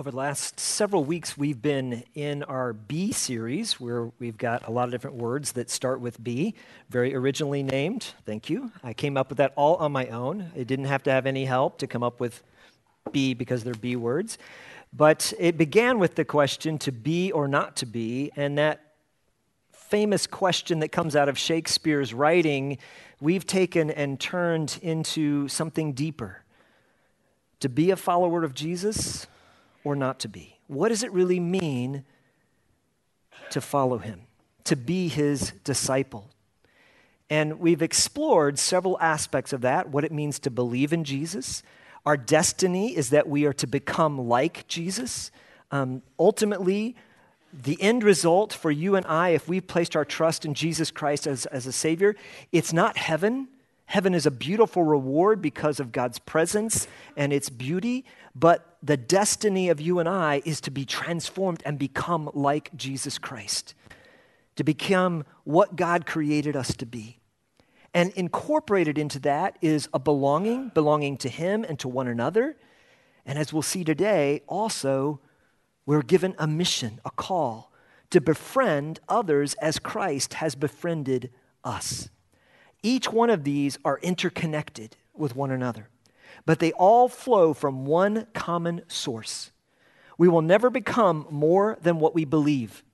Over the last several weeks, we've been in our B series where we've got a lot of different words that start with B, very originally named. Thank you. I came up with that all on my own. I didn't have to have any help to come up with B because they're B words. But it began with the question to be or not to be, and that famous question that comes out of Shakespeare's writing, we've taken and turned into something deeper. To be a follower of Jesus or not to be? What does it really mean to follow him, to be his disciple? And we've explored several aspects of that what it means to believe in Jesus. Our destiny is that we are to become like Jesus. Um, ultimately, the end result for you and I, if we've placed our trust in Jesus Christ as, as a Savior, it's not heaven. Heaven is a beautiful reward because of God's presence and its beauty, but the destiny of you and I is to be transformed and become like Jesus Christ, to become what God created us to be. And incorporated into that is a belonging, belonging to Him and to one another. And as we'll see today, also, we're given a mission, a call to befriend others as Christ has befriended us. Each one of these are interconnected with one another, but they all flow from one common source. We will never become more than what we believe.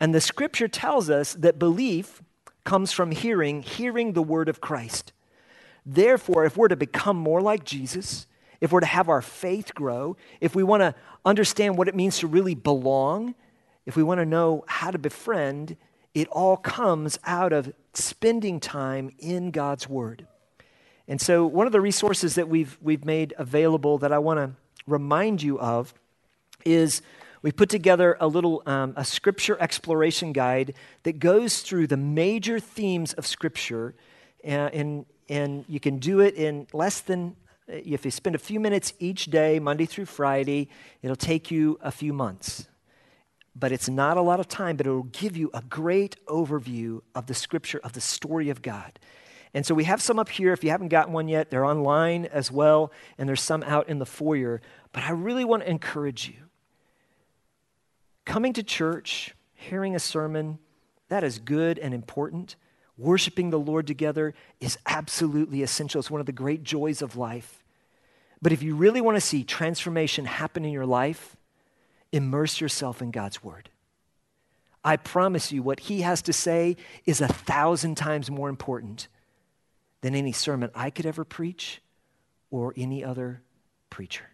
And the scripture tells us that belief comes from hearing, hearing the word of Christ. Therefore, if we're to become more like Jesus, if we're to have our faith grow, if we want to understand what it means to really belong, if we want to know how to befriend, it all comes out of spending time in God's Word. And so, one of the resources that we've, we've made available that I want to remind you of is we put together a little um, a scripture exploration guide that goes through the major themes of Scripture, uh, and, and you can do it in less than if you spend a few minutes each day, Monday through Friday, it'll take you a few months but it's not a lot of time, but it'll give you a great overview of the scripture, of the story of God. And so we have some up here. If you haven't gotten one yet, they're online as well, and there's some out in the foyer. But I really want to encourage you. Coming to church, hearing a sermon, that is good and important. Worshiping the Lord together is absolutely essential. It's one of the great joys of life. But if you really want to see transformation happen in your life, immerse yourself in God's Word. I promise you, what He has to say is a thousand times more important than any sermon I could ever preach or any other preacher.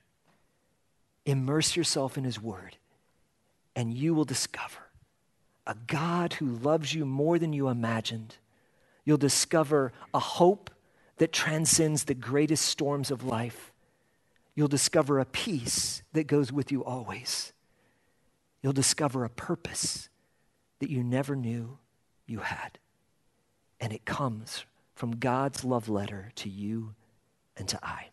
Immerse yourself in His Word, and you will discover a God who loves you more than you imagined. You'll discover a hope that transcends the greatest storms of life. You'll discover a peace that goes with you always you'll discover a purpose that you never knew you had. And it comes from God's love letter to you and to I.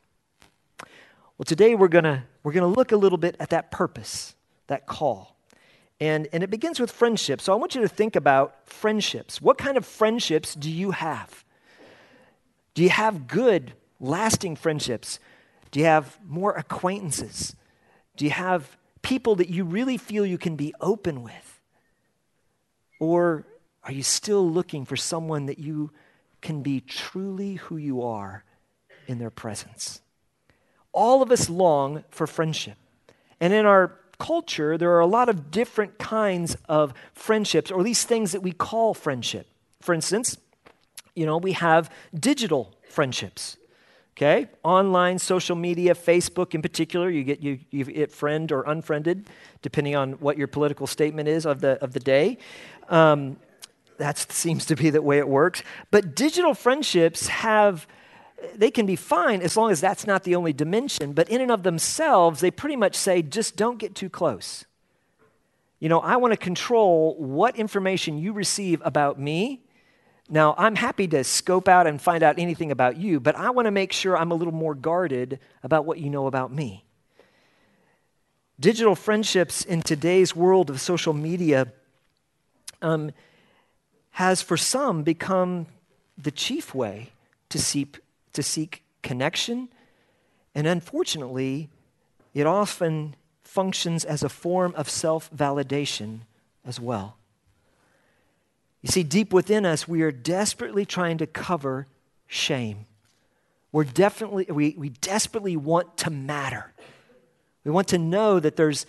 Well, today we're going to we're going to look a little bit at that purpose, that call. And, and it begins with friendship. So I want you to think about friendships. What kind of friendships do you have? Do you have good, lasting friendships? Do you have more acquaintances? Do you have people that you really feel you can be open with? Or are you still looking for someone that you can be truly who you are in their presence? All of us long for friendship. And in our culture, there are a lot of different kinds of friendships, or at least things that we call friendship. For instance, you know, we have digital friendships okay? Online, social media, Facebook in particular, you get, you, you get friend or unfriended, depending on what your political statement is of the, of the day. Um, that seems to be the way it works. But digital friendships have, they can be fine as long as that's not the only dimension, but in and of themselves, they pretty much say just don't get too close. You know, I want to control what information you receive about me now, I'm happy to scope out and find out anything about you, but I want to make sure I'm a little more guarded about what you know about me. Digital friendships in today's world of social media um, has, for some, become the chief way to seek, to seek connection. And unfortunately, it often functions as a form of self validation as well. You see, deep within us, we are desperately trying to cover shame. We're definitely, we, we desperately want to matter. We want to know that there's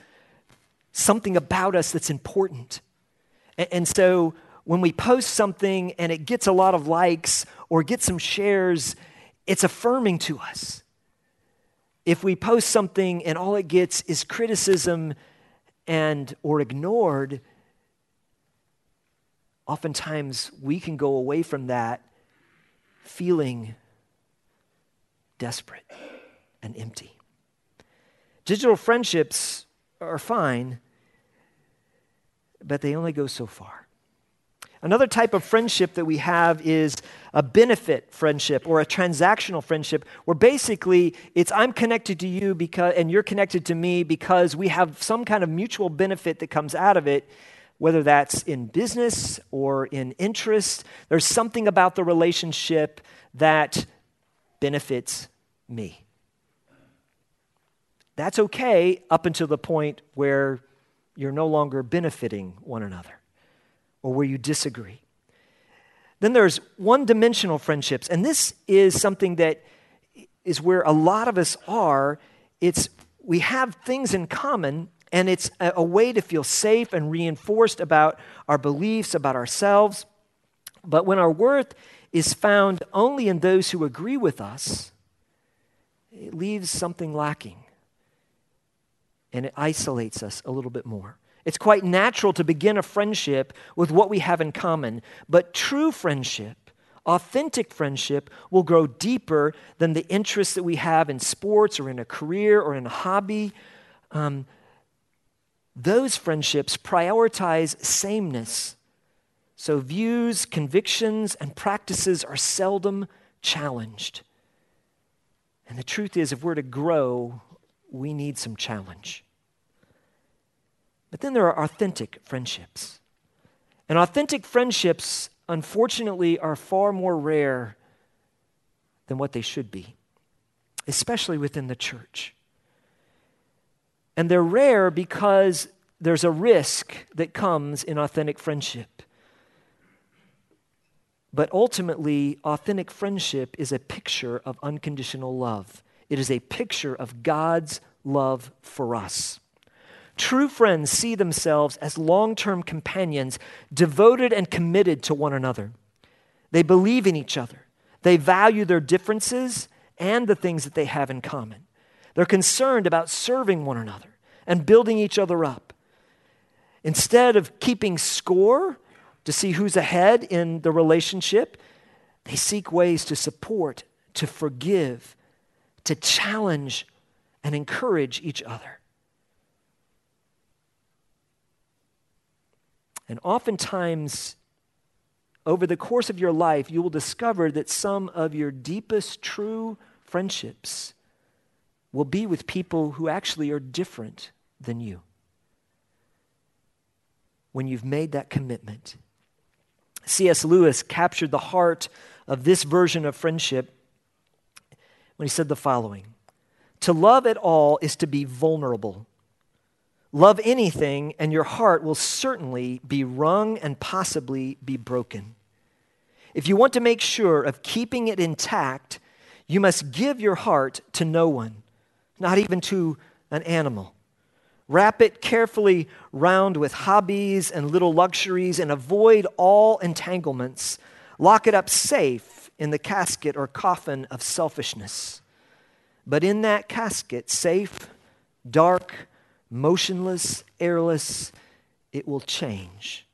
something about us that's important. And, and so when we post something and it gets a lot of likes or gets some shares, it's affirming to us. If we post something and all it gets is criticism and or ignored, oftentimes we can go away from that feeling desperate and empty. Digital friendships are fine, but they only go so far. Another type of friendship that we have is a benefit friendship or a transactional friendship where basically it's I'm connected to you because and you're connected to me because we have some kind of mutual benefit that comes out of it whether that's in business or in interest there's something about the relationship that benefits me. That's okay up until the point where you're no longer benefiting one another or where you disagree. Then there's one dimensional friendships, and this is something that is where a lot of us are. It's we have things in common, and it's a, a way to feel safe and reinforced about our beliefs, about ourselves. But when our worth is found only in those who agree with us, it leaves something lacking and it isolates us a little bit more. It's quite natural to begin a friendship with what we have in common, but true friendship, authentic friendship, will grow deeper than the interests that we have in sports or in a career or in a hobby. Um, those friendships prioritize sameness. So views, convictions, and practices are seldom challenged. And the truth is, if we're to grow, we need some challenge. But then there are authentic friendships. And authentic friendships, unfortunately, are far more rare than what they should be, especially within the church. And they're rare because there's a risk that comes in authentic friendship. But ultimately, authentic friendship is a picture of unconditional love. It is a picture of God's love for us. True friends see themselves as long term companions, devoted and committed to one another. They believe in each other, they value their differences and the things that they have in common. They're concerned about serving one another and building each other up. Instead of keeping score to see who's ahead in the relationship. They seek ways to support, to forgive, to challenge, and encourage each other. And oftentimes, over the course of your life, you will discover that some of your deepest true friendships will be with people who actually are different than you. When you've made that commitment C.S. Lewis captured the heart of this version of friendship when he said the following To love at all is to be vulnerable. Love anything, and your heart will certainly be wrung and possibly be broken. If you want to make sure of keeping it intact, you must give your heart to no one, not even to an animal. Wrap it carefully round with hobbies and little luxuries and avoid all entanglements. Lock it up safe in the casket or coffin of selfishness. But in that casket, safe, dark, motionless, airless, it will change.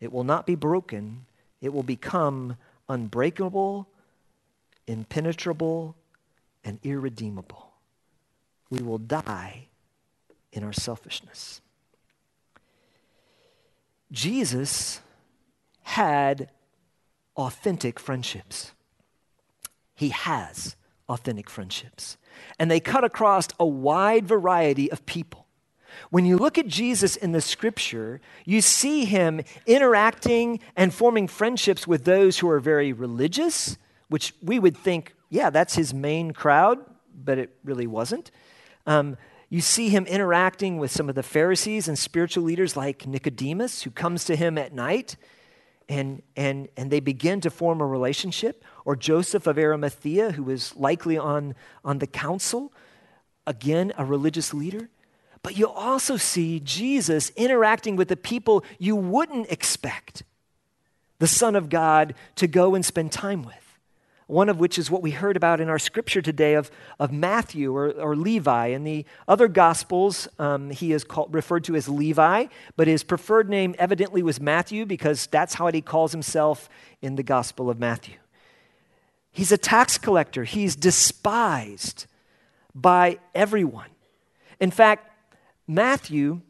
It will not be broken. It will become unbreakable, impenetrable, and irredeemable. We will die in our selfishness. Jesus had authentic friendships. He has authentic friendships. And they cut across a wide variety of people. When you look at Jesus in the scripture, you see him interacting and forming friendships with those who are very religious, which we would think, yeah, that's his main crowd, but it really wasn't. Um, You see him interacting with some of the Pharisees and spiritual leaders like Nicodemus, who comes to him at night and, and, and they begin to form a relationship, or Joseph of Arimathea, who is likely on, on the council, again, a religious leader. But you'll also see Jesus interacting with the people you wouldn't expect the Son of God to go and spend time with. One of which is what we heard about in our scripture today of, of Matthew or, or Levi. In the other Gospels, um, he is called, referred to as Levi, but his preferred name evidently was Matthew because that's how he calls himself in the Gospel of Matthew. He's a tax collector, he's despised by everyone. In fact, Matthew,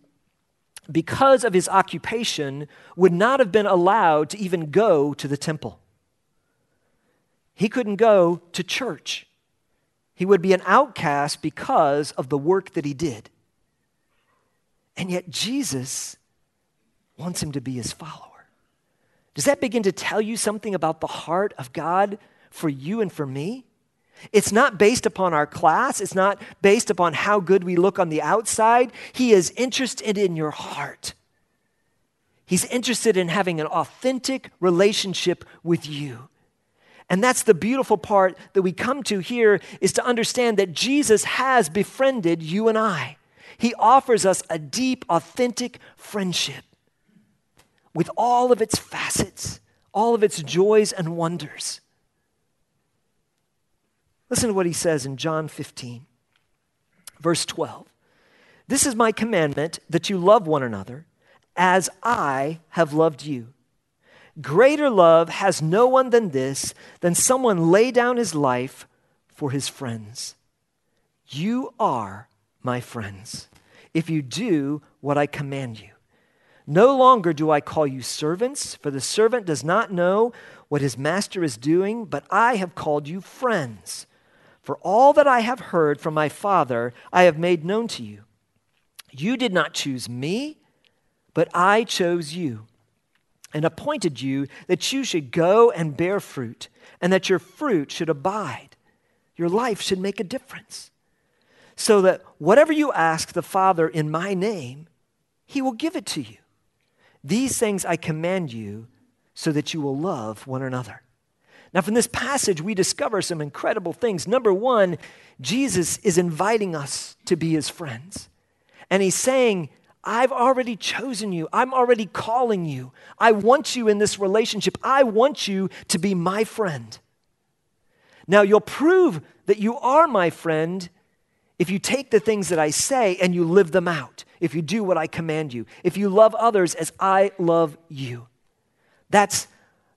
because of his occupation, would not have been allowed to even go to the temple. He couldn't go to church. He would be an outcast because of the work that he did. And yet, Jesus wants him to be his follower. Does that begin to tell you something about the heart of God for you and for me? It's not based upon our class. It's not based upon how good we look on the outside. He is interested in your heart. He's interested in having an authentic relationship with you. And that's the beautiful part that we come to here is to understand that Jesus has befriended you and I. He offers us a deep, authentic friendship with all of its facets, all of its joys and wonders. Listen to what he says in John 15, verse 12. This is my commandment that you love one another as I have loved you. Greater love has no one than this, than someone lay down his life for his friends. You are my friends if you do what I command you. No longer do I call you servants, for the servant does not know what his master is doing, but I have called you friends. For all that I have heard from my Father, I have made known to you. You did not choose me, but I chose you and appointed you that you should go and bear fruit, and that your fruit should abide. Your life should make a difference. So that whatever you ask the Father in my name, he will give it to you. These things I command you so that you will love one another. Now, from this passage, we discover some incredible things. Number one, Jesus is inviting us to be his friends. And he's saying, I've already chosen you. I'm already calling you. I want you in this relationship. I want you to be my friend. Now, you'll prove that you are my friend if you take the things that I say and you live them out, if you do what I command you, if you love others as I love you. That's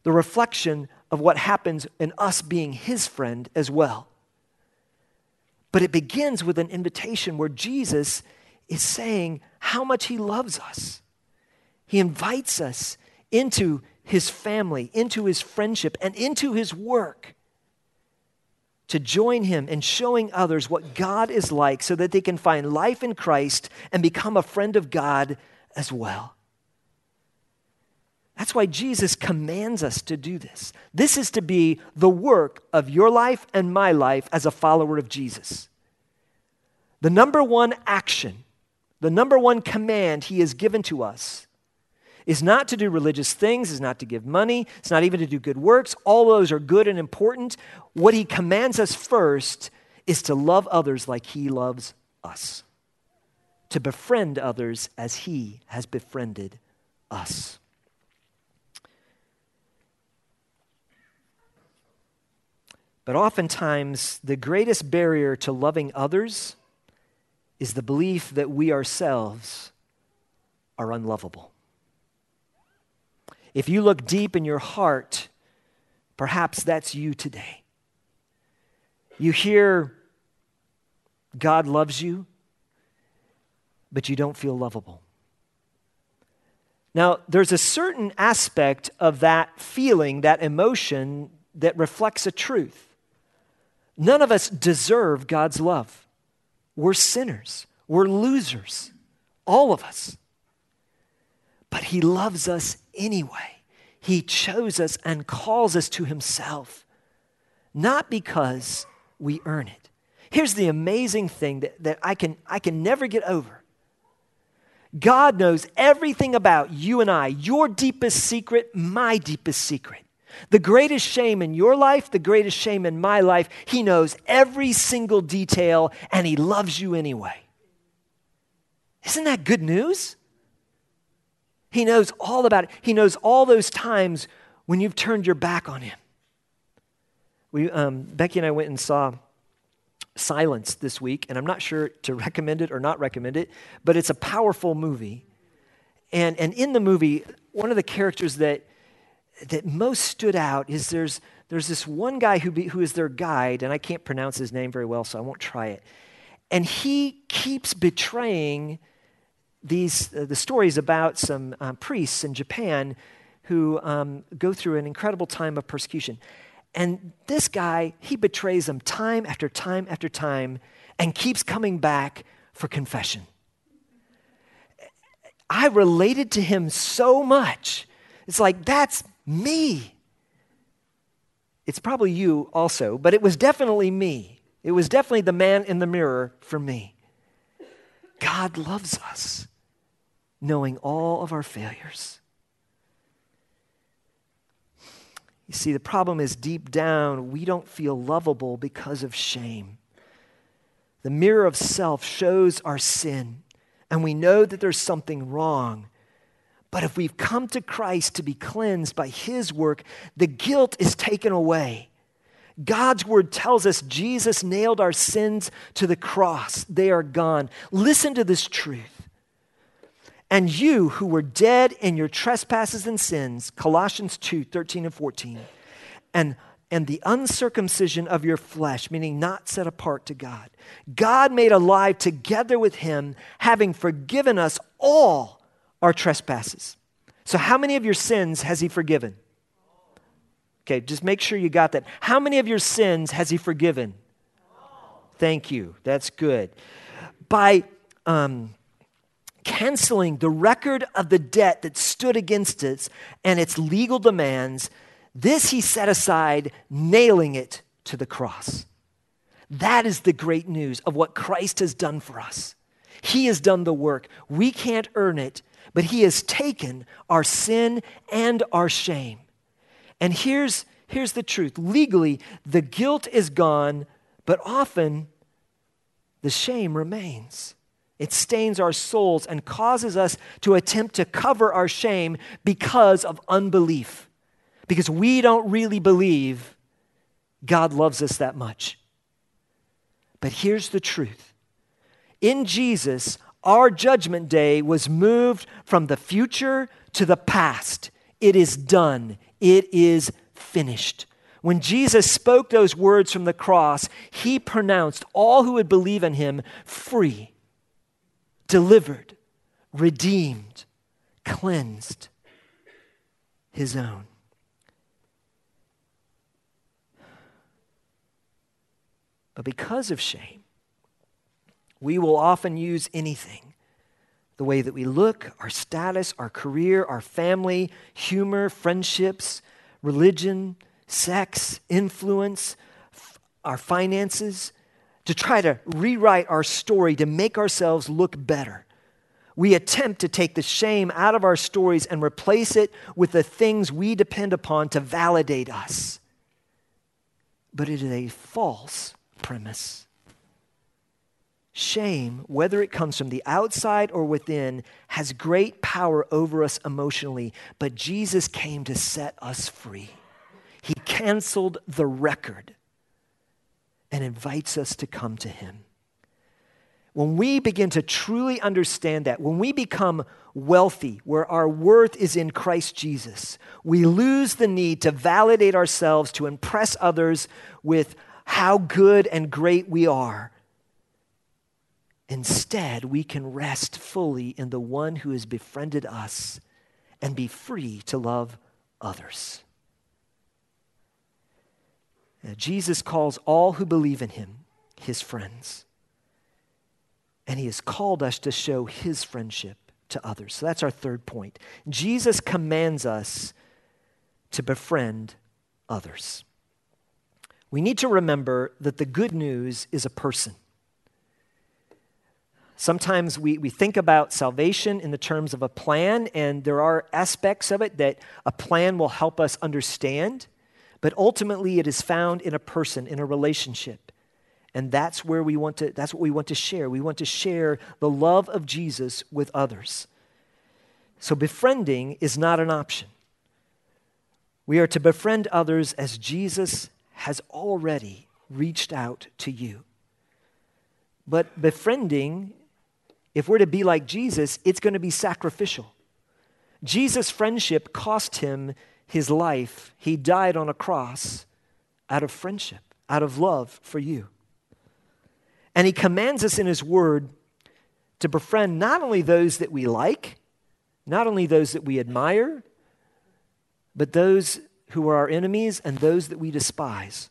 the reflection of what happens in us being his friend as well. But it begins with an invitation where Jesus is saying how much he loves us. He invites us into his family, into his friendship, and into his work to join him in showing others what God is like so that they can find life in Christ and become a friend of God as well. That's why Jesus commands us to do this. This is to be the work of your life and my life as a follower of Jesus. The number one action, the number one command he has given to us is not to do religious things, is not to give money, it's not even to do good works. All those are good and important. What he commands us first is to love others like he loves us, to befriend others as he has befriended us. But oftentimes, the greatest barrier to loving others is the belief that we ourselves are unlovable. If you look deep in your heart, perhaps that's you today. You hear God loves you, but you don't feel lovable. Now, there's a certain aspect of that feeling, that emotion, that reflects a truth. None of us deserve God's love. We're sinners, we're losers, all of us. But He loves us anyway. He chose us and calls us to Himself, not because we earn it. Here's the amazing thing that, that I, can, I can never get over God knows everything about you and I, your deepest secret, my deepest secret. The greatest shame in your life, the greatest shame in my life, He knows every single detail and He loves you anyway. Isn't that good news? He knows all about it. He knows all those times when you've turned your back on Him. We, um, Becky and I went and saw Silence this week, and I'm not sure to recommend it or not recommend it, but it's a powerful movie. And, and in the movie, one of the characters that, that most stood out is there's, there's this one guy who, be, who is their guide, and I can't pronounce his name very well, so I won't try it. And he keeps betraying these, uh, the stories about some um, priests in Japan who um, go through an incredible time of persecution. And this guy, he betrays them time after time after time and keeps coming back for confession. I related to him so much. It's like, that's me. It's probably you also, but it was definitely me. It was definitely the man in the mirror for me. God loves us, knowing all of our failures. You see, the problem is deep down, we don't feel lovable because of shame. The mirror of self shows our sin, and we know that there's something wrong. But if we've come to Christ to be cleansed by His work, the guilt is taken away. God's word tells us Jesus nailed our sins to the cross. They are gone. Listen to this truth. And you who were dead in your trespasses and sins, Colossians 2 13 and 14, and, and the uncircumcision of your flesh, meaning not set apart to God, God made alive together with him, having forgiven us all our trespasses. So, how many of your sins has he forgiven? Okay, just make sure you got that. How many of your sins has he forgiven? Thank you. That's good. By um, canceling the record of the debt that stood against us and its legal demands, this he set aside, nailing it to the cross. That is the great news of what Christ has done for us. He has done the work. We can't earn it, but he has taken our sin and our shame. And here's, here's the truth legally, the guilt is gone, but often the shame remains. It stains our souls and causes us to attempt to cover our shame because of unbelief. Because we don't really believe God loves us that much. But here's the truth in Jesus, our judgment day was moved from the future to the past. It is done, it is finished. When Jesus spoke those words from the cross, he pronounced all who would believe in him free delivered, redeemed, cleansed, his own. But because of shame, we will often use anything the way that we look, our status, our career, our family, humor, friendships, religion, sex, influence, f- our finances to try to rewrite our story to make ourselves look better. We attempt to take the shame out of our stories and replace it with the things we depend upon to validate us. But it is a false premise. Shame, whether it comes from the outside or within, has great power over us emotionally, but Jesus came to set us free. He canceled the record and invites us to come to Him. When we begin to truly understand that, when we become wealthy, where our worth is in Christ Jesus, we lose the need to validate ourselves, to impress others with how good and great we are. Instead, we can rest fully in the one who has befriended us and be free to love others. Now, Jesus calls all who believe in him his friends. And he has called us to show his friendship to others. So that's our third point. Jesus commands us to befriend others. we need to remember that the good news is a person. Sometimes we, we think about salvation in the terms of a plan, and there are aspects of it that a plan will help us understand, but ultimately it is found in a person, in a relationship. And that's where we want to, that's what we want to share. We want to share the love of Jesus with others. So befriending is not an option. We are to befriend others as Jesus has already reached out to you. But befriending if we're to be like Jesus, it's going to be sacrificial. Jesus' friendship cost him his life. He died on a cross out of friendship, out of love for you. And he commands us in his word to befriend not only those that we like, not only those that we admire, but those who are our enemies and those that we despise.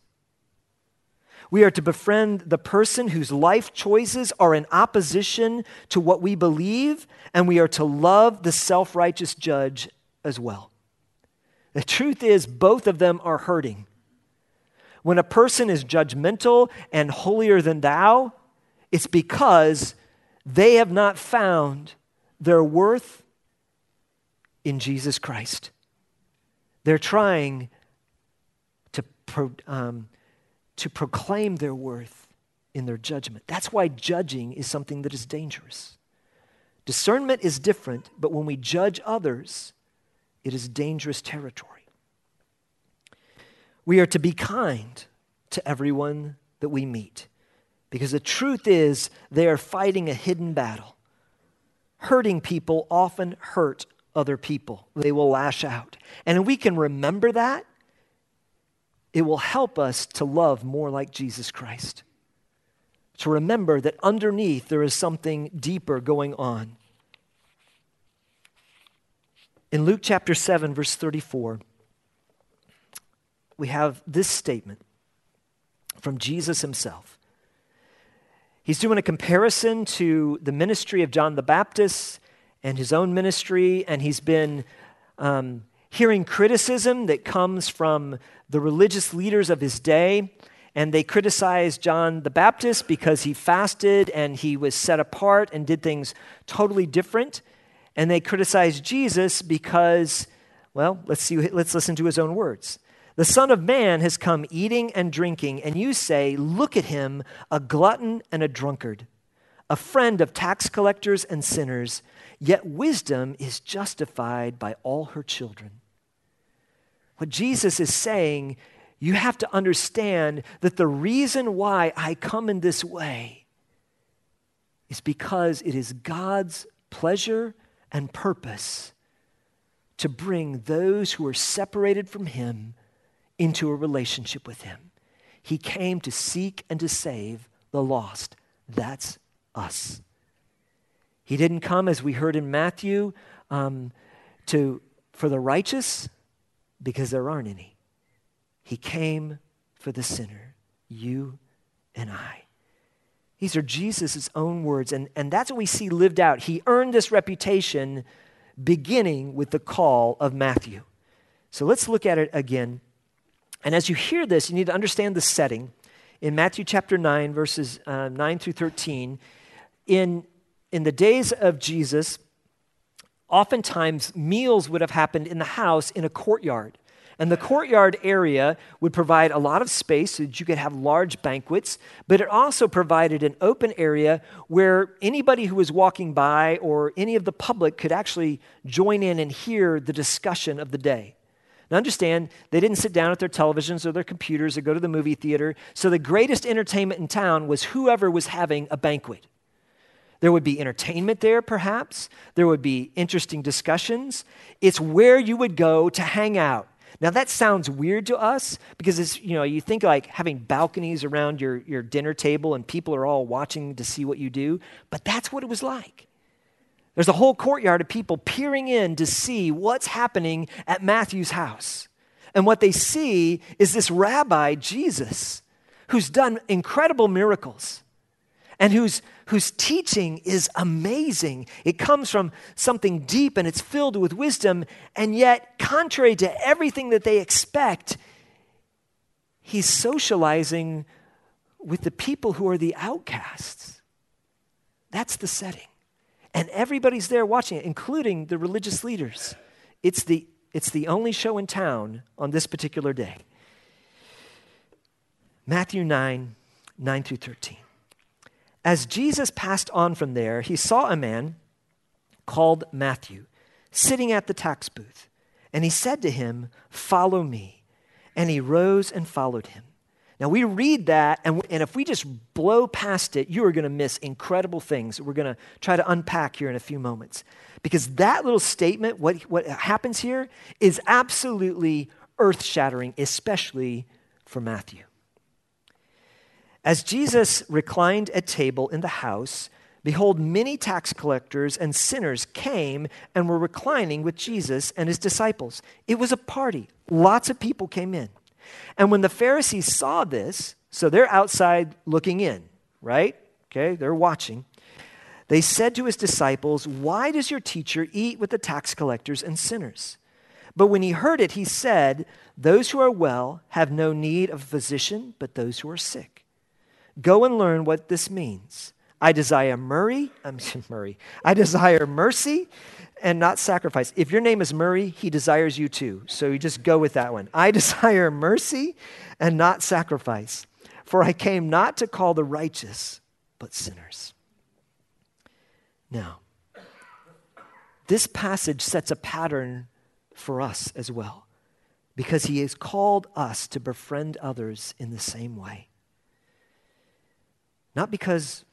We are to befriend the person whose life choices are in opposition to what we believe, and we are to love the self righteous judge as well. The truth is, both of them are hurting. When a person is judgmental and holier than thou, it's because they have not found their worth in Jesus Christ. They're trying to um, to proclaim their worth in their judgment. That's why judging is something that is dangerous. Discernment is different, but when we judge others, it is dangerous territory. We are to be kind to everyone that we meet because the truth is they are fighting a hidden battle. Hurting people often hurt other people, they will lash out. And we can remember that it will help us to love more like Jesus Christ. To remember that underneath there is something deeper going on. In Luke chapter 7, verse 34, we have this statement from Jesus himself. He's doing a comparison to the ministry of John the Baptist and his own ministry, and he's been um, hearing criticism that comes from the religious leaders of his day. And they criticized John the Baptist because he fasted and he was set apart and did things totally different. And they criticized Jesus because, well, let's see, let's listen to his own words. The Son of Man has come eating and drinking, and you say, Look at him, a glutton and a drunkard, a friend of tax collectors and sinners. Yet wisdom is justified by all her children. What Jesus is saying, you have to understand that the reason why I come in this way is because it is God's pleasure and purpose to bring those who are separated from Him into a relationship with Him. He came to seek and to save the lost. That's us. He didn't come, as we heard in Matthew, um, to, for the righteous, because there aren't any. He came for the sinner, you and I. These are Jesus' own words, and, and that's what we see lived out. He earned this reputation beginning with the call of Matthew. So let's look at it again. And as you hear this, you need to understand the setting. In Matthew chapter 9, verses uh, 9 through 13, in, in the days of Jesus, oftentimes meals would have happened in the house in a courtyard. And the courtyard area would provide a lot of space so that you could have large banquets, but it also provided an open area where anybody who was walking by or any of the public could actually join in and hear the discussion of the day. Now, understand, they didn't sit down at their televisions or their computers or go to the movie theater. So, the greatest entertainment in town was whoever was having a banquet. There would be entertainment there, perhaps. There would be interesting discussions. It's where you would go to hang out. Now that sounds weird to us because it's, you know, you think like having balconies around your, your dinner table and people are all watching to see what you do, but that's what it was like. There's a whole courtyard of people peering in to see what's happening at Matthew's house. And what they see is this rabbi, Jesus, who's done incredible miracles and whose, whose teaching is amazing. It comes from something deep and it's filled with wisdom, and yet, contrary to everything that they expect, he's socializing with the people who are the outcasts. That's the setting. And everybody's there watching it, including the religious leaders. It's the, it's the only show in town on this particular day. Matthew 9, 9 through 13. As Jesus passed on from there, he saw a man called Matthew sitting at the tax booth. And he said to him, Follow me. And he rose and followed him. Now, we read that, and, and if we just blow past it, you are going to miss incredible things we're going to try to unpack here in a few moments. Because that little statement, what, what happens here, is absolutely earth shattering, especially for Matthew. As Jesus reclined at table in the house, behold, many tax collectors and sinners came and were reclining with Jesus and his disciples. It was a party, lots of people came in. And when the Pharisees saw this, so they're outside looking in, right? Okay, they're watching. They said to his disciples, Why does your teacher eat with the tax collectors and sinners? But when he heard it, he said, Those who are well have no need of a physician, but those who are sick. Go and learn what this means. I desire Murray, I'm Murray. I desire mercy and not sacrifice. If your name is Murray, he desires you too. So you just go with that one. I desire mercy and not sacrifice. For I came not to call the righteous, but sinners. Now, this passage sets a pattern for us as well, because he has called us to befriend others in the same way. Not because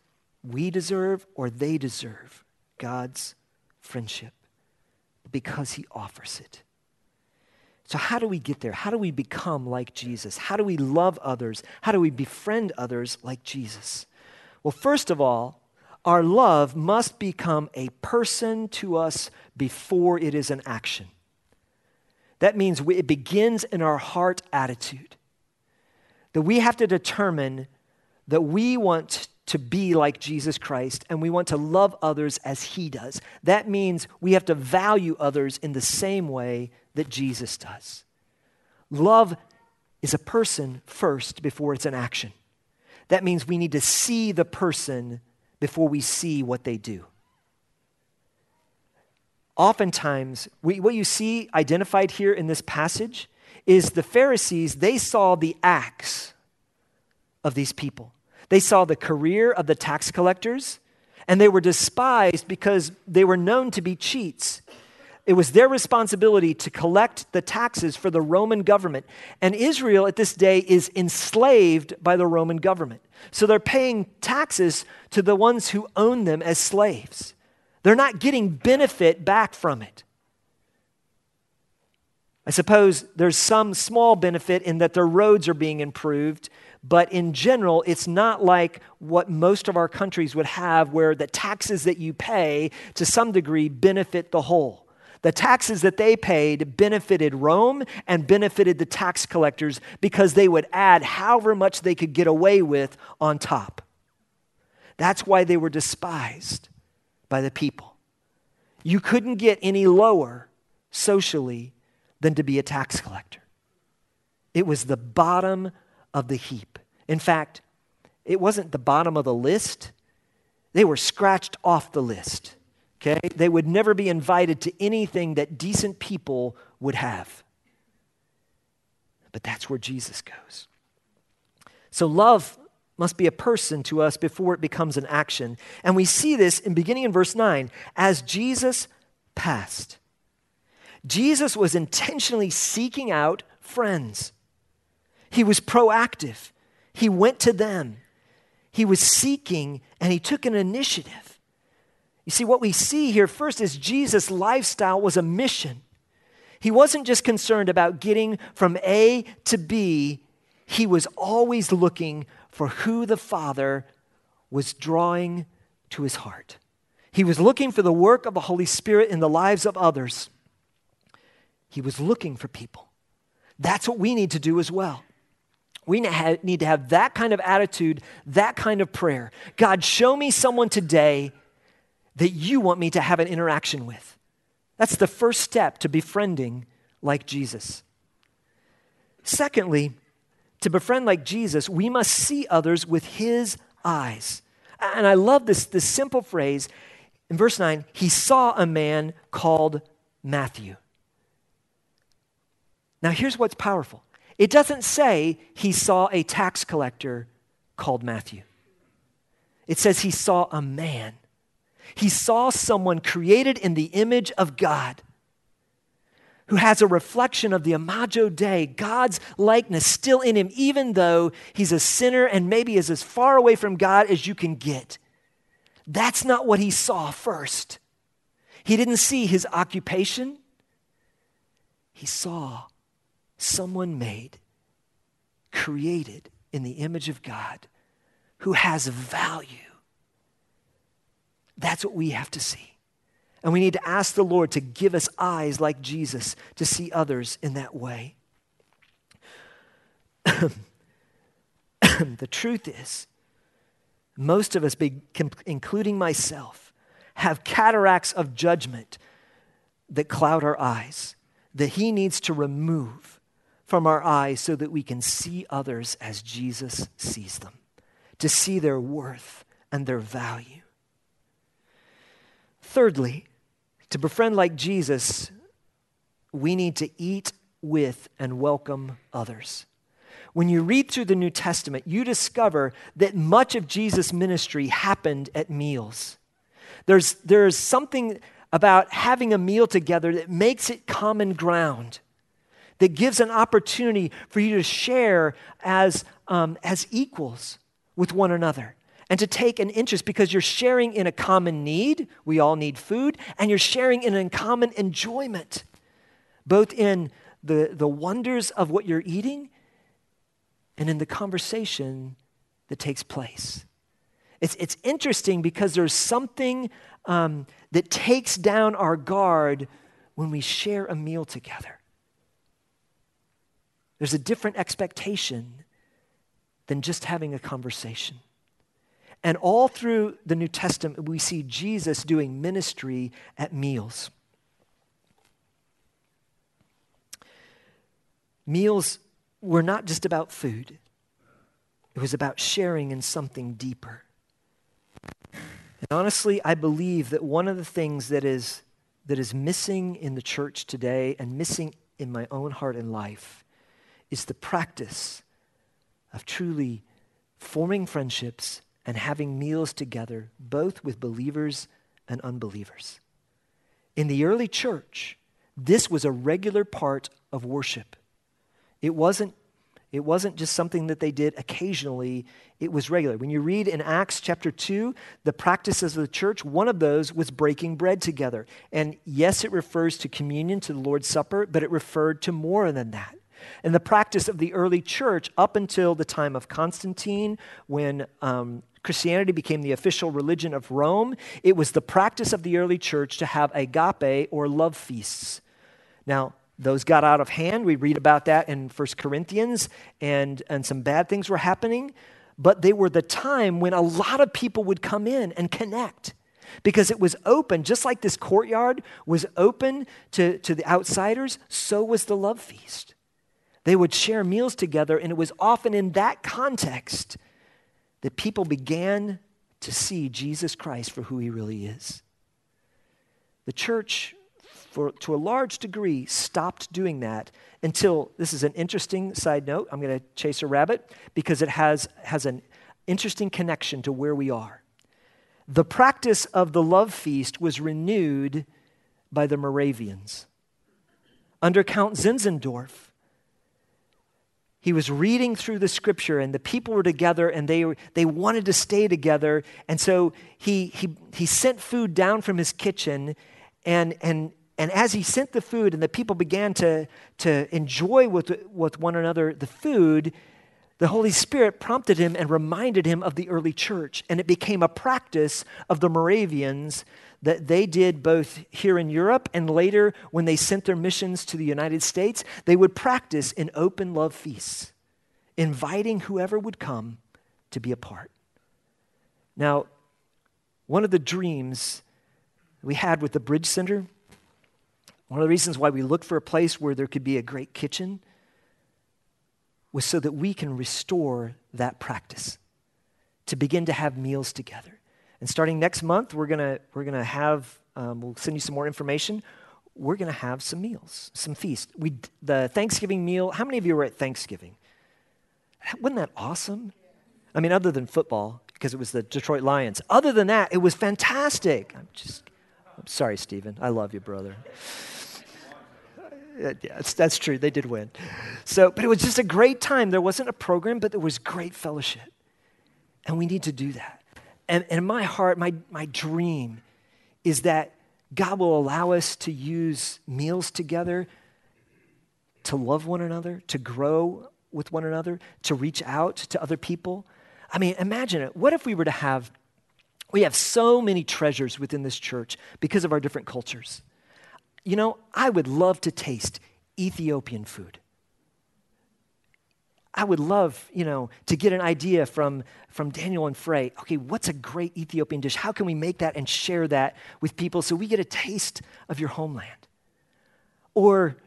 we deserve or they deserve God's friendship but because he offers it. So, how do we get there? How do we become like Jesus? How do we love others? How do we befriend others like Jesus? Well, first of all, our love must become a person to us before it is an action. That means it begins in our heart attitude. That we have to determine that we want to be like Jesus Christ and we want to love others as he does. That means we have to value others in the same way that Jesus does. Love is a person first before it's an action. That means we need to see the person before we see what they do. Oftentimes, we, what you see identified here in this passage is the Pharisees, they saw the acts of these people. They saw the career of the tax collectors, and they were despised because they were known to be cheats. It was their responsibility to collect the taxes for the Roman government. And Israel at this day is enslaved by the Roman government. So they're paying taxes to the ones who own them as slaves. They're not getting benefit back from it. I suppose there's some small benefit in that their roads are being improved, but in general, it's not like what most of our countries would have, where the taxes that you pay to some degree benefit the whole. The taxes that they paid benefited Rome and benefited the tax collectors because they would add however much they could get away with on top. That's why they were despised by the people. You couldn't get any lower socially than to be a tax collector. It was the bottom of the heap. In fact, it wasn't the bottom of the list, they were scratched off the list. Okay? They would never be invited to anything that decent people would have. But that's where Jesus goes. So love must be a person to us before it becomes an action. And we see this in beginning in verse 9 as Jesus passed. Jesus was intentionally seeking out friends. He was proactive. He went to them. He was seeking and he took an initiative. You see, what we see here first is Jesus' lifestyle was a mission. He wasn't just concerned about getting from A to B, he was always looking for who the Father was drawing to his heart. He was looking for the work of the Holy Spirit in the lives of others. He was looking for people. That's what we need to do as well. We need to have that kind of attitude, that kind of prayer. God, show me someone today that you want me to have an interaction with. That's the first step to befriending like Jesus. Secondly, To befriend like Jesus, we must see others with his eyes. And I love this, this simple phrase. In verse 9, he saw a man called Matthew. Now, here's what's powerful it doesn't say he saw a tax collector called Matthew, it says he saw a man. He saw someone created in the image of God who has a reflection of the Imago Dei, God's likeness still in him, even though he's a sinner and maybe is as far away from God as you can get. That's not what he saw first. He didn't see his occupation, he saw someone made, created in the image of God, who has value. That's what we have to see. And we need to ask the Lord to give us eyes like Jesus to see others in that way. the truth is, most of us, including myself, have cataracts of judgment that cloud our eyes, that He needs to remove from our eyes so that we can see others as Jesus sees them, to see their worth and their value. Thirdly, to befriend like Jesus, we need to eat with and welcome others. When you read through the New Testament, you discover that much of Jesus' ministry happened at meals. There's, there's something about having a meal together that makes it common ground, that gives an opportunity for you to share as, um, as equals with one another and to take an interest because you're sharing in a common need. We all need food, and you're sharing in a common enjoyment, both in the, the wonders of what you're eating and in the conversation that takes place. It's, it's interesting because there's something um, that takes down our guard when we share a meal together. There's a different expectation than just having a conversation. And all through the New Testament, we see Jesus doing ministry at meals. Meals were not just about food, it was about sharing in something deeper. And honestly, I believe that one of the things that is, that is missing in the church today and missing in my own heart and life is the practice of truly forming friendships and having meals together, both with believers and unbelievers. In the early church, this was a regular part of worship. It wasn't, it wasn't just something that they did occasionally, it was regular. When you read in Acts chapter 2, the practices of the church, one of those was breaking bread together. And yes, it refers to communion, to the Lord's Supper, but it referred to more than that. And the practice of the early church up until the time of Constantine, when um, Christianity became the official religion of Rome, it was the practice of the early church to have agape or love feasts. Now, those got out of hand. We read about that in 1 Corinthians, and, and some bad things were happening. But they were the time when a lot of people would come in and connect because it was open, just like this courtyard was open to, to the outsiders, so was the love feast. They would share meals together, and it was often in that context that people began to see Jesus Christ for who he really is. The church, for, to a large degree, stopped doing that until this is an interesting side note. I'm going to chase a rabbit because it has, has an interesting connection to where we are. The practice of the love feast was renewed by the Moravians. Under Count Zinzendorf, he was reading through the scripture and the people were together and they, they wanted to stay together. And so he, he, he sent food down from his kitchen and, and, and as he sent the food and the people began to, to enjoy with, with one another the food the holy spirit prompted him and reminded him of the early church. And it became a practice of the moravians that they did both here in Europe and later when they sent their missions to the United States, they would practice in open love feasts, inviting whoever would come to be a part. Now, one of the dreams we had with the Bridge Center, one of the reasons why we looked for a place where there could be a great kitchen, was so that we can restore that practice, to begin to have meals together. And starting next month, we're gonna, we're gonna have, um, we'll send you some more information. We're gonna have some meals, some feast. We, the Thanksgiving meal, how many of you were at Thanksgiving? Wasn't that awesome? I mean, other than football, because it was the Detroit Lions. Other than that, it was fantastic. I'm just, I'm sorry, Stephen. I love you, brother. Uh, yeah, that's true. They did win. So, but it was just a great time. There wasn't a program, but there was great fellowship. And we need to do that. And, and in my heart, my, my dream is that God will allow us to use meals together to love one another, to grow with one another, to reach out to other people. I mean, imagine it. What if we were to have, we have so many treasures within this church because of our different cultures. You know, I would love to taste Ethiopian food. I would love, you know, to get an idea from, from Daniel and Frey. Okay, what's a great Ethiopian dish? How can we make that and share that with people so we get a taste of your homeland? Or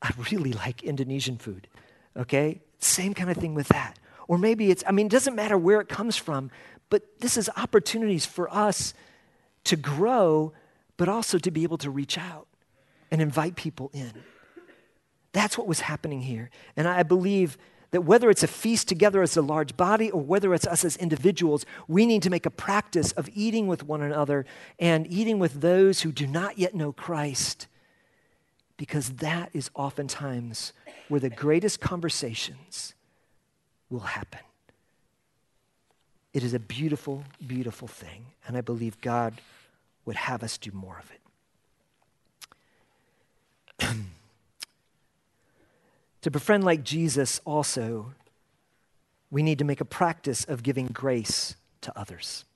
I really like Indonesian food. Okay? Same kind of thing with that. Or maybe it's, I mean, it doesn't matter where it comes from, but this is opportunities for us to grow, but also to be able to reach out and invite people in. That's what was happening here. And I believe that whether it's a feast together as a large body or whether it's us as individuals, we need to make a practice of eating with one another and eating with those who do not yet know Christ, because that is oftentimes where the greatest conversations will happen. It is a beautiful, beautiful thing, and I believe God would have us do more of it. To befriend like Jesus, also, we need to make a practice of giving grace to others.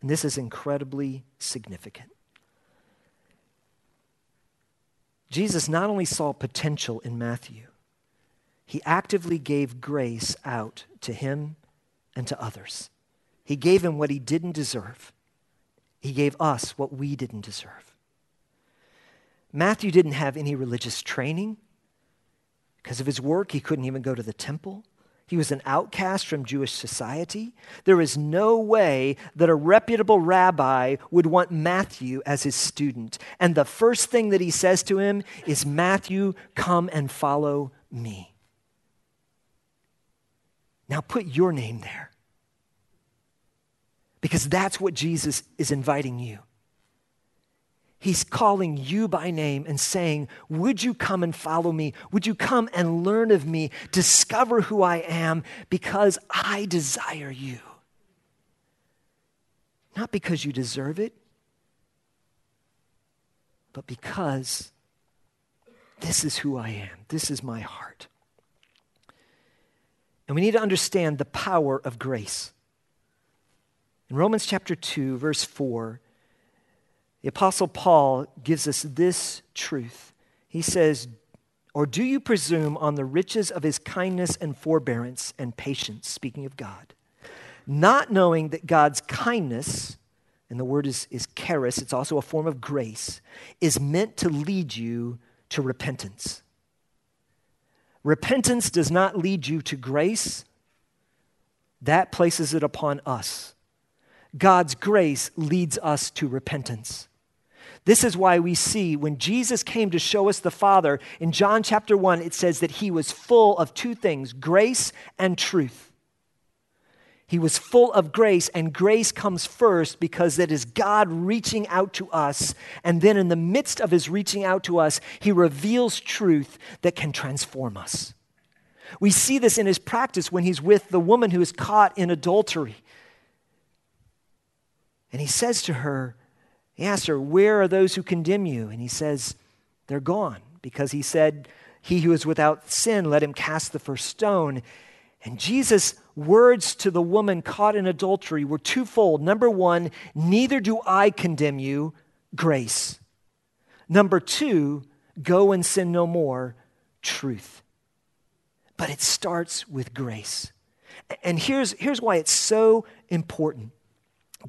And this is incredibly significant. Jesus not only saw potential in Matthew, he actively gave grace out to him and to others. He gave him what he didn't deserve, he gave us what we didn't deserve. Matthew didn't have any religious training. Because of his work, he couldn't even go to the temple. He was an outcast from Jewish society. There is no way that a reputable rabbi would want Matthew as his student. And the first thing that he says to him is, Matthew, come and follow me. Now put your name there. Because that's what Jesus is inviting you. He's calling you by name and saying, Would you come and follow me? Would you come and learn of me? Discover who I am because I desire you. Not because you deserve it, but because this is who I am. This is my heart. And we need to understand the power of grace. In Romans chapter 2, verse 4, the Apostle Paul gives us this truth. He says, Or do you presume on the riches of his kindness and forbearance and patience, speaking of God, not knowing that God's kindness, and the word is, is charis, it's also a form of grace, is meant to lead you to repentance? Repentance does not lead you to grace, that places it upon us. God's grace leads us to repentance. This is why we see when Jesus came to show us the Father, in John chapter 1, it says that he was full of two things grace and truth. He was full of grace, and grace comes first because it is God reaching out to us. And then, in the midst of his reaching out to us, he reveals truth that can transform us. We see this in his practice when he's with the woman who is caught in adultery. And he says to her, he asks her, Where are those who condemn you? And he says, They're gone, because he said, He who is without sin, let him cast the first stone. And Jesus' words to the woman caught in adultery were twofold. Number one, neither do I condemn you, grace. Number two, go and sin no more, truth. But it starts with grace. And here's, here's why it's so important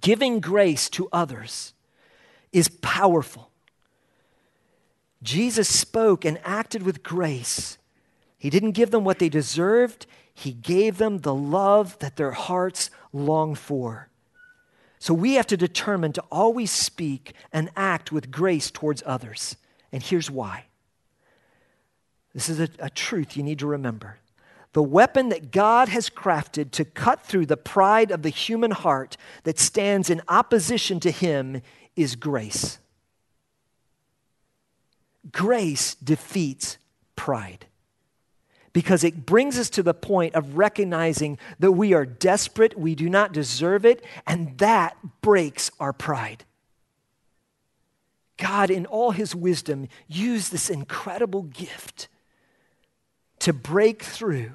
giving grace to others is powerful. Jesus spoke and acted with grace. He didn't give them what they deserved, He gave them the love that their hearts long for. So we have to determine to always speak and act with grace towards others. And here's why. This is a, a, truth you need to remember. The weapon that God has crafted to cut through the pride of the human heart that stands in opposition to Him is grace. Grace defeats pride because it brings us to the point of recognizing that we are desperate, we do not deserve it, and that breaks our pride. God, in all his wisdom, used this incredible gift to break through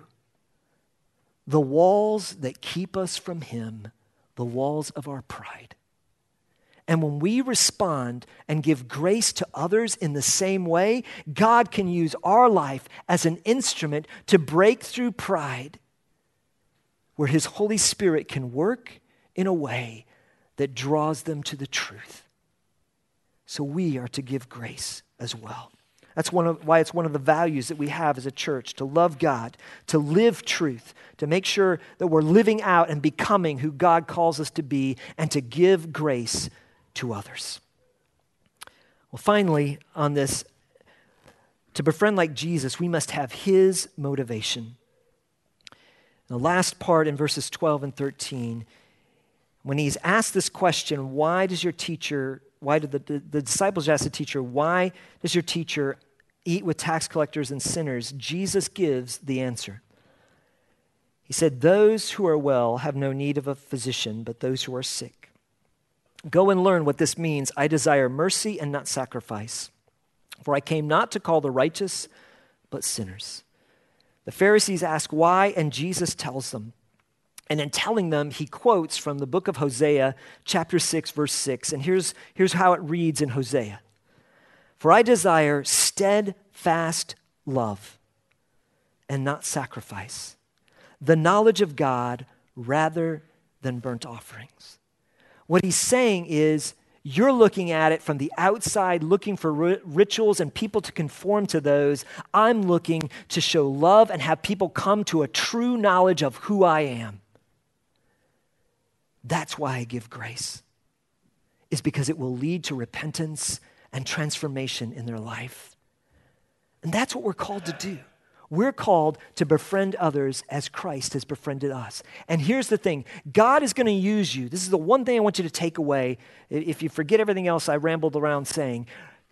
the walls that keep us from him, the walls of our pride. And when we respond and give grace to others in the same way, God can use our life as an instrument to break through pride, where His Holy Spirit can work in a way that draws them to the truth. So we are to give grace as well. That's one of, why it's one of the values that we have as a church to love God, to live truth, to make sure that we're living out and becoming who God calls us to be, and to give grace to others. Well, finally, on this, to befriend like Jesus, we must have his motivation. The last part in verses 12 and 13, when he's asked this question, why does your teacher, why did the, the, the disciples ask the teacher, why does your teacher eat with tax collectors and sinners? Jesus gives the answer. He said, Those who are well have no need of a physician, but those who are sick. Go and learn what this means. I desire mercy and not sacrifice. For I came not to call the righteous, but sinners. The Pharisees ask why, and Jesus tells them. And in telling them, he quotes from the book of Hosea, chapter 6, verse 6. And here's, here's how it reads in Hosea For I desire steadfast love and not sacrifice, the knowledge of God rather than burnt offerings. What he's saying is, you're looking at it from the outside, looking for rituals and people to conform to those. I'm looking to show love and have people come to a true knowledge of who I am. That's why I give grace, is because it will lead to repentance and transformation in their life. And that's what we're called to do. We're called to befriend others as Christ has befriended us. And here's the thing God is going to use you. This is the one thing I want you to take away. If you forget everything else I rambled around saying,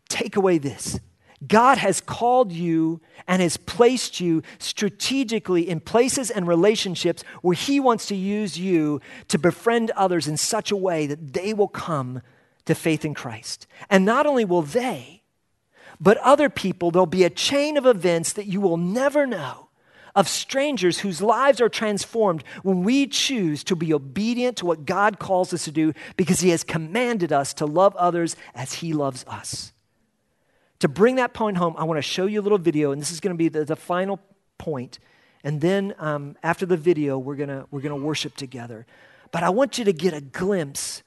take away this. God has called you and has placed you strategically in places and relationships where He wants to use you to befriend others in such a way that they will come to faith in Christ. And not only will they, but other people, there'll be a chain of events that you will never know of strangers whose lives are transformed when we choose to be obedient to what God calls us to do because He has commanded us to love others as He loves us. To bring that point home, I want to show you a little video, and this is going to be the, the final point. And then um, after the video, we're going we're going to worship together. But I want you to get a glimpse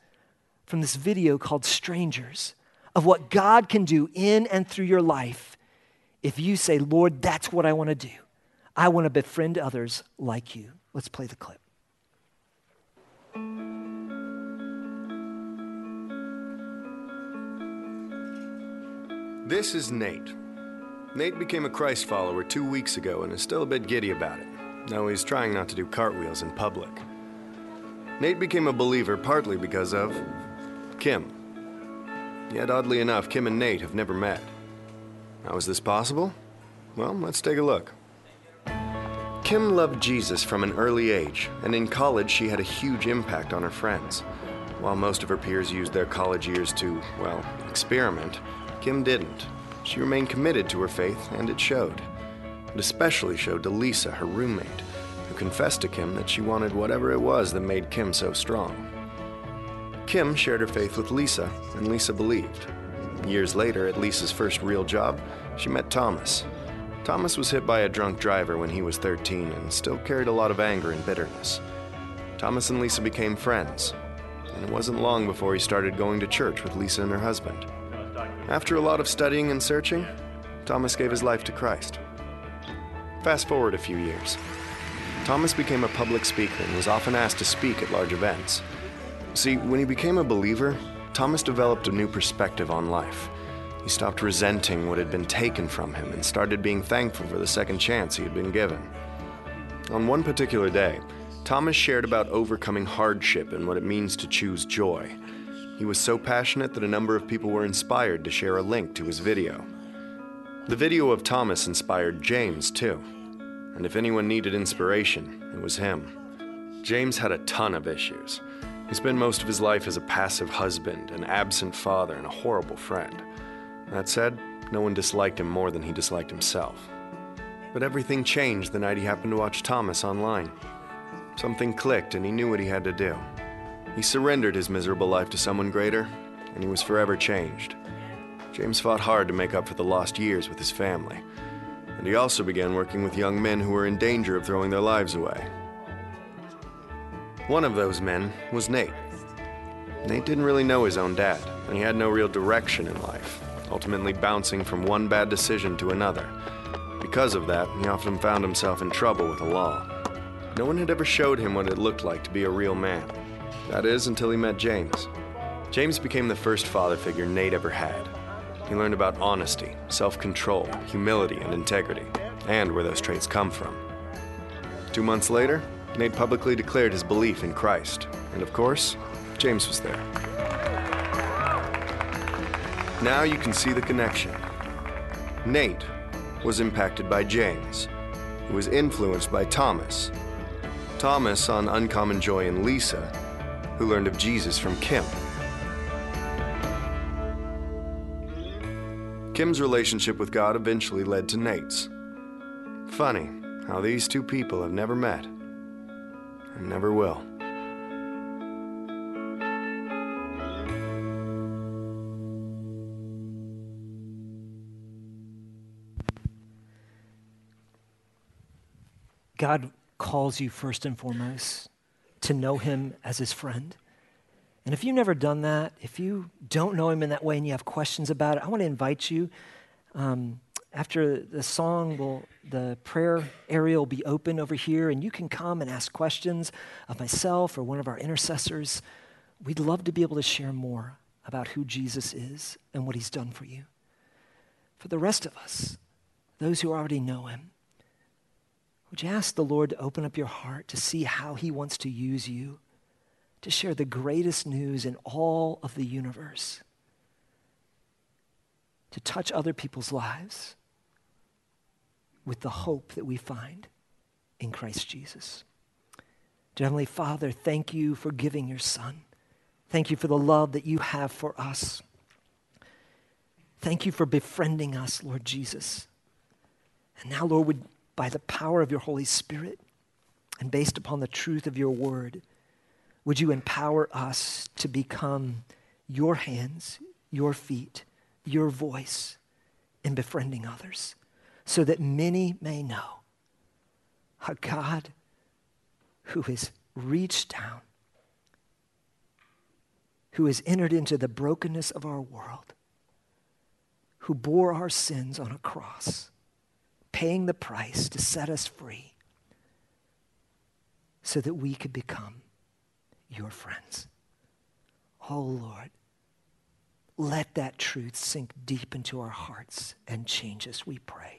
from this video called Strangers of what God can do in and through your life if you say, Lord, that's what I want to do. I want to befriend others like you. Let's play the clip. This is Nate. Nate became a Christ follower two weeks ago and is still a bit giddy about it. Now he's trying not to do cartwheels in public. Nate became a believer partly because of Kim. Yet, oddly enough, Kim and Nate have never met. How is this possible? Well, let's take a look. Kim loved Jesus from an early age, and in college she had a huge impact on her friends. While most of her peers used their college years to, well, experiment, Kim didn't. She remained committed to her faith, and it showed. It especially showed to Lisa, her roommate, who confessed to Kim that she wanted whatever it was that made Kim so strong. Kim shared her faith with Lisa, and Lisa believed. Years later, at Lisa's first real job, she met Thomas. Thomas was hit by a drunk driver when he was 13 and still carried a lot of anger and bitterness. Thomas and Lisa became friends, and it wasn't long before he started going to church with Lisa and her husband. After a lot of studying and searching, Thomas gave his life to Christ. Fast forward a few years. Thomas became a public speaker and was often asked to speak at large events. See, when he became a believer, Thomas developed a new perspective on life. He stopped resenting what had been taken from him and started being thankful for the second chance he had been given. On one particular day, Thomas shared about overcoming hardship and what it means to choose joy. He was so passionate that a number of people were inspired to share a link to his video. The video of Thomas inspired James, too. And if anyone needed inspiration, it was him. James had a ton of issues. He spent most of his life as a passive husband, an absent father, and a horrible friend. That said, no one disliked him more than he disliked himself. But everything changed the night he happened to watch Thomas online. Something clicked and he knew what he had to do. He surrendered his miserable life to someone greater, and he was forever changed. James fought hard to make up for the lost years with his family, and he also began working with young men who were in danger of throwing their lives away. One of those men was Nate. Nate didn't really know his own dad, and he had no real direction in life, ultimately bouncing from one bad decision to another. Because of that, he often found himself in trouble with the law. No one had ever showed him what it looked like to be a real man. That is, until he met James. James became the first father figure Nate ever had. He learned about honesty, self control, humility, and integrity, and where those traits come from. Two months later, Nate publicly declared his belief in Christ, and of course, James was there. Now you can see the connection. Nate was impacted by James, who was influenced by Thomas. Thomas on Uncommon Joy and Lisa, who learned of Jesus from Kim. Kim's relationship with God eventually led to Nate's. Funny how these two people have never met and never will. God calls you first and foremost to know Him as His friend. And if you've never done that, if you don't know Him in that way and you have questions about it, I want to invite you. Um, after the song, will the prayer area will be open over here, and you can come and ask questions of myself or one of our intercessors. We'd love to be able to share more about who Jesus is and what He's done for you. For the rest of us, those who already know Him, would you ask the Lord to open up your heart to see how He wants to use you to share the greatest news in all of the universe? To touch other people's lives with the hope that we find in Christ Jesus. Dear Heavenly Father, thank you for giving your Son. Thank you for the love that you have for us. Thank you for befriending us, Lord Jesus. And now, Lord, would by the power of your Holy Spirit and based upon the truth of your word, would you empower us to become your hands, your feet, your voice in befriending others so that many may know a God who has reached down, who has entered into the brokenness of our world, who bore our sins on a cross paying the price to set us free so that we could become your friends. Oh Lord, let that truth sink deep into our hearts and change us, we pray.